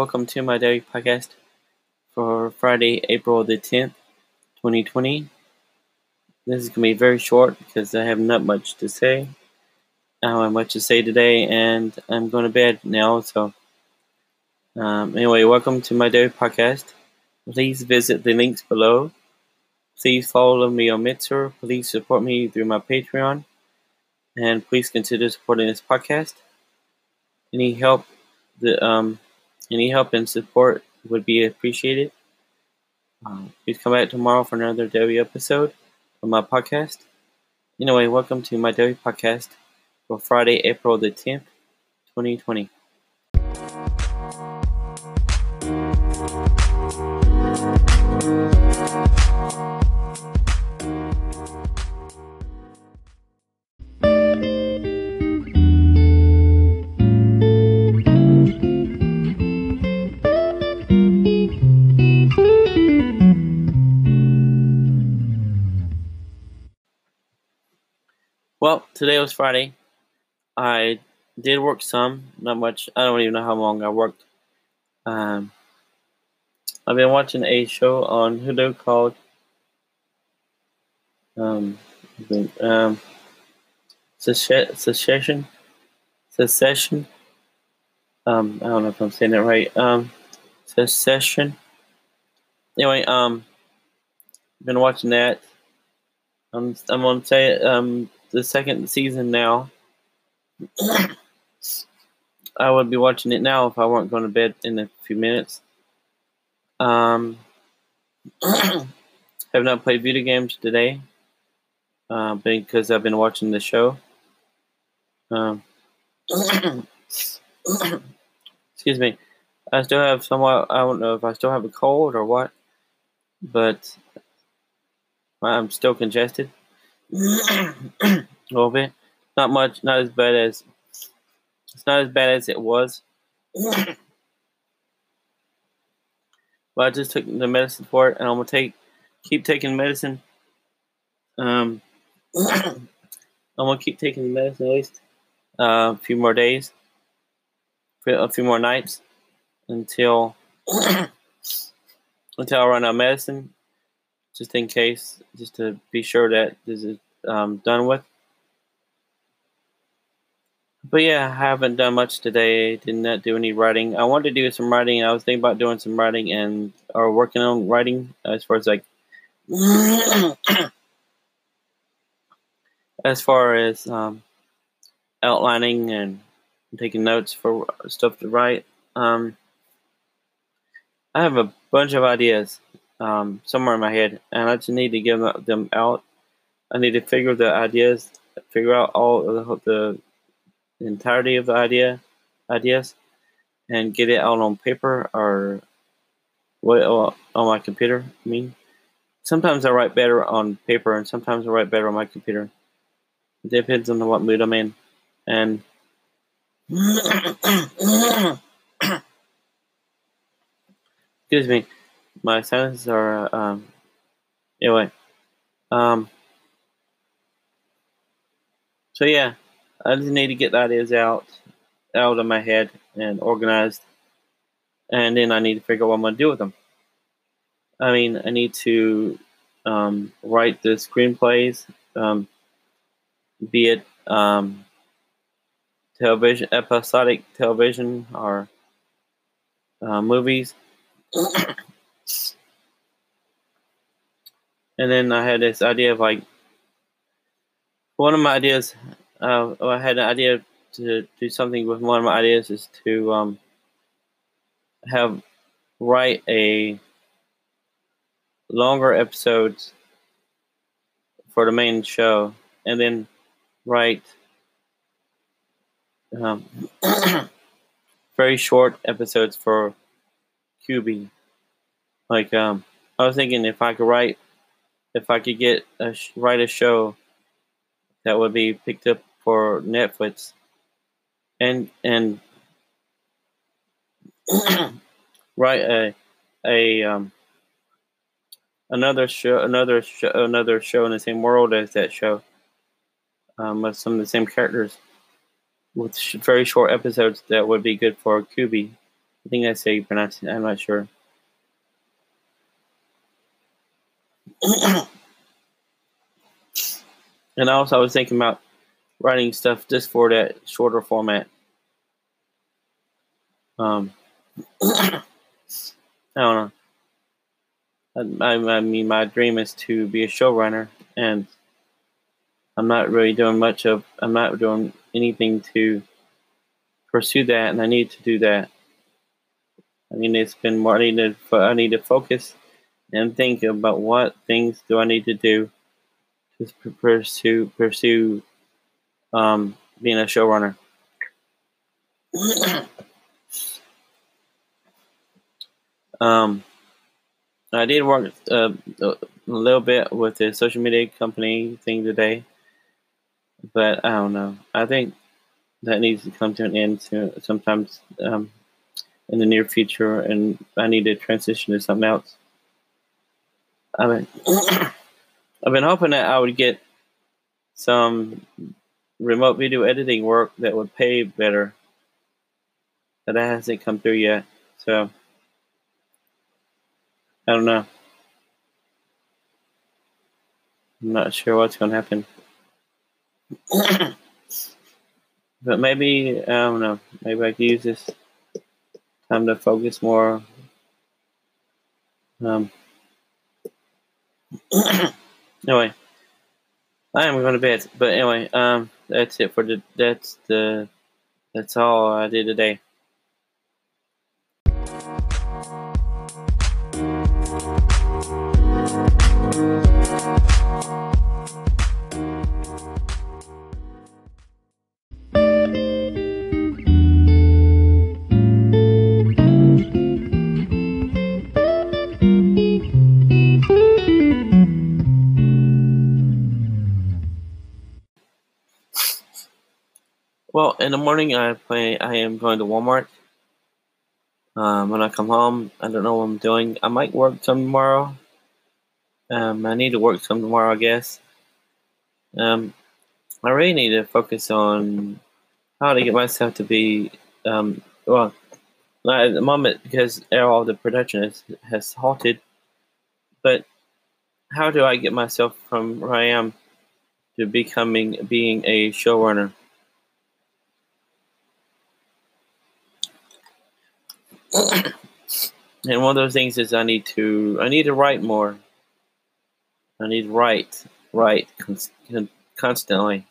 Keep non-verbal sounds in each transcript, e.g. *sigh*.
Welcome to my daily podcast for Friday, April the 10th, 2020. This is going to be very short because I have not much to say. I don't have much to say today, and I'm going to bed now. So, um, anyway, welcome to my daily podcast. Please visit the links below. Please follow me on Mixer. Please support me through my Patreon. And please consider supporting this podcast. Any help the um any help and support would be appreciated. Um, please come back tomorrow for another daily episode of my podcast. Anyway, welcome to my daily podcast for Friday, April the 10th, 2020. Today was Friday. I did work some, not much. I don't even know how long I worked. Um, I've been watching a show on Hulu called um, um, Secession. Secession. Um, I don't know if I'm saying it right. Um, Secession. Anyway, um, been watching that. I'm I'm gonna say um the second season now. I would be watching it now if I weren't going to bed in a few minutes. Um, *clears throat* have not played video games today uh, because I've been watching the show. Um, excuse me. I still have somewhat, I don't know if I still have a cold or what, but I'm still congested. *clears throat* little bit. Not much, not as bad as it's not as bad as it was. *coughs* but I just took the medicine for it and I'm gonna take keep taking medicine. Um *coughs* I'm gonna keep taking the medicine at least uh, a few more days, a few more nights until *coughs* until I run out of medicine just in case, just to be sure that this is um, done with. But yeah, I haven't done much today. Did not do any writing. I wanted to do some writing. I was thinking about doing some writing and or working on writing as far as like *coughs* as far as um, outlining and taking notes for stuff to write. Um, I have a bunch of ideas um, somewhere in my head, and I just need to get them out. I need to figure the ideas, figure out all the, the entirety of the idea, ideas, and get it out on paper or what on my computer. I mean, sometimes I write better on paper, and sometimes I write better on my computer. It depends on what mood I'm in, and. *coughs* Excuse me my sentences are um, anyway. Um, so yeah, I just need to get the ideas out out of my head and organized, and then I need to figure out what I'm gonna do with them. I mean, I need to um, write the screenplays, um, be it um, television, episodic television, or uh, movies. *coughs* and then I had this idea of like one of my ideas. Uh, I had an idea to do something with one of my ideas is to um, have write a longer episodes for the main show, and then write um, *coughs* very short episodes for Quibi. Like um, I was thinking if I could write if I could get a, write a show that would be picked up for Netflix and and *clears throat* write a a um another show another show another show in the same world as that show um, with some of the same characters with sh- very short episodes that would be good for Quibi I think that's how you pronounce it. I'm not sure. *clears throat* and also, I was thinking about writing stuff just for that shorter format. Um, *clears throat* I don't know. I, I, mean, my dream is to be a showrunner, and I'm not really doing much of. I'm not doing anything to pursue that, and I need to do that. I need to spend more. I need to. I need to focus and think about what things do I need to do to pursue pursue um, being a showrunner. *coughs* um, I did work uh, a little bit with the social media company thing today, but I don't know. I think that needs to come to an end soon, sometimes um, in the near future, and I need to transition to something else. I mean, *coughs* I've been hoping that I would get some remote video editing work that would pay better, but that hasn't come through yet. So I don't know. I'm not sure what's going to happen. *coughs* but maybe, I don't know, maybe I could use this time to focus more. Um, *coughs* anyway, I am going to bed. But anyway, um, that's it for the. That's the. That's all I did today. In the morning, I play. I am going to Walmart. Um, when I come home, I don't know what I'm doing. I might work some tomorrow. Um, I need to work some tomorrow, I guess. Um, I really need to focus on how to get myself to be. Um, well, at the moment because all the production has, has halted. But how do I get myself from where I am to becoming being a showrunner? *coughs* and one of those things is I need to I need to write more. I need to write, write constantly.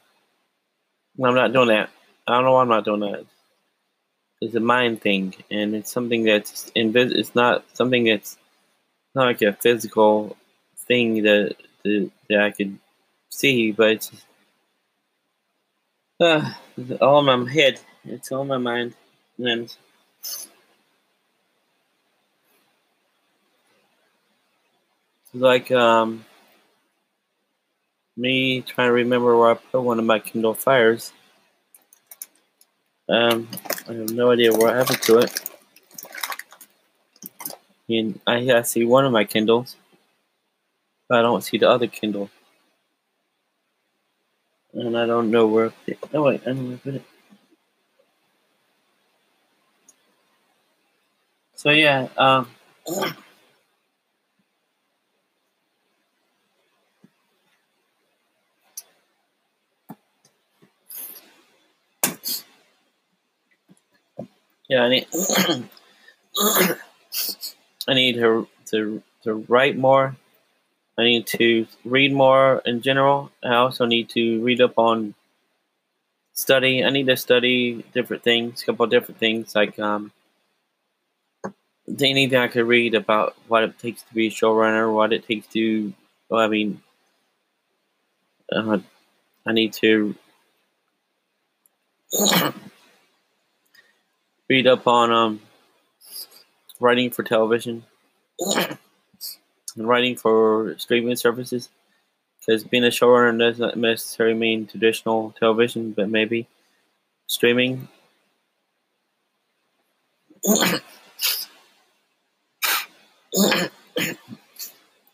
I'm not doing that. I don't know why I'm not doing that. It's a mind thing, and it's something that's invis- It's not something that's not like a physical thing that that, that I could see, but it's uh, all in my head. It's all in my mind, and like um, me trying to remember where I put one of my Kindle Fires. Um, I have no idea what happened to it. And I, I see one of my Kindles, but I don't see the other Kindle. And I don't know where. It, oh wait, I know where I put it. So yeah, um. Yeah, I need I need to to to write more. I need to read more in general. I also need to read up on study. I need to study different things, a couple different things like um anything I could read about what it takes to be a showrunner, what it takes to well, I mean uh, I need to read up on um, writing for television and writing for streaming services. Because being a showrunner does not necessarily mean traditional television, but maybe streaming.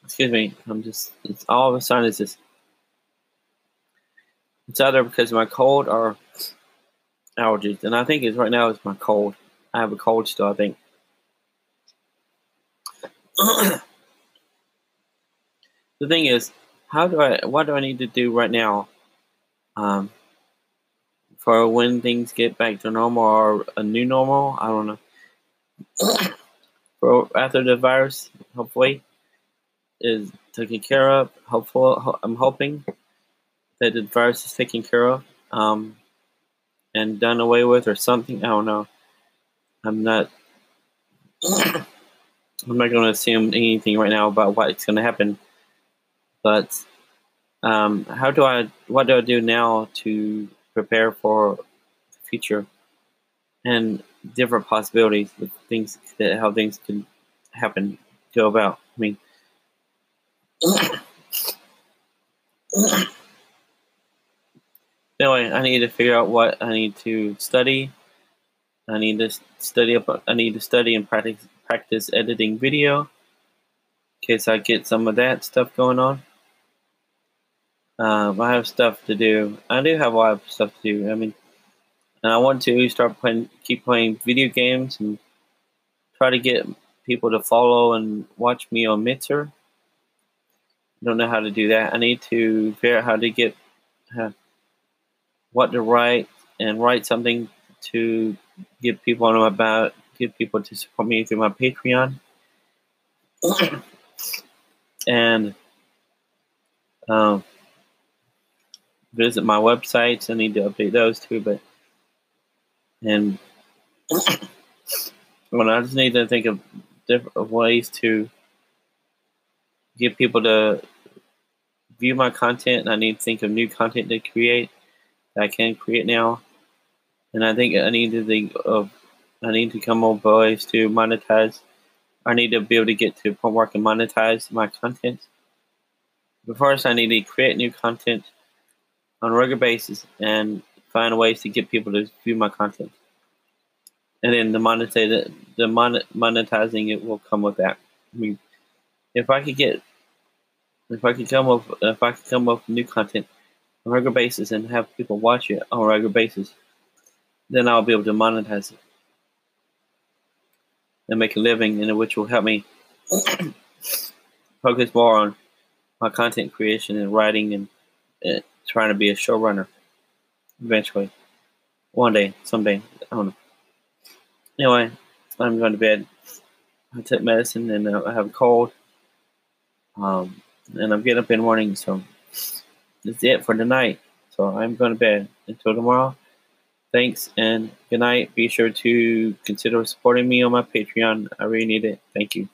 Excuse me, I'm just, it's all of a sudden it's just, it's either because of my cold or allergies, and I think it's right now it's my cold. I have a cold still. I think *clears throat* the thing is, how do I? What do I need to do right now? Um, for when things get back to normal or a new normal. I don't know. *clears throat* for after the virus, hopefully, is taken care of. Hopeful, I'm hoping that the virus is taken care of um, and done away with or something. I don't know. I'm not. I'm not going to assume anything right now about what's going to happen. But um, how do I? What do I do now to prepare for the future and different possibilities of things that how things can happen go about? I mean. Anyway, I need to figure out what I need to study. I need to study up. I need to study and practice practice editing video. In case I get some of that stuff going on. Um, I have stuff to do. I do have a lot of stuff to do. I mean, and I want to start playing, keep playing video games and try to get people to follow and watch me on Mixer. I don't know how to do that. I need to figure out how to get what to write and write something to give people know about, get people to support me through my Patreon. *coughs* and um, visit my websites. I need to update those too, but and *coughs* well, I just need to think of different ways to get people to view my content. And I need to think of new content to create that I can create now. And I think I need to think of I need to come up with ways to monetize. I need to be able to get to a point where I can monetize my content. But first, I need to create new content on a regular basis and find ways to get people to view my content. And then the monetize the monetizing it will come with that. I mean, if I could get, if I could come up, if I could come up with new content on regular basis and have people watch it on a regular basis, then I'll be able to monetize it and make a living, and which will help me *coughs* focus more on my content creation and writing and uh, trying to be a showrunner eventually. One day, someday. I don't know. Anyway, I'm going to bed. I took medicine and I have a cold. Um, and I'm getting up in the morning, so that's it for tonight. So I'm going to bed until tomorrow. Thanks and good night. Be sure to consider supporting me on my Patreon. I really need it. Thank you.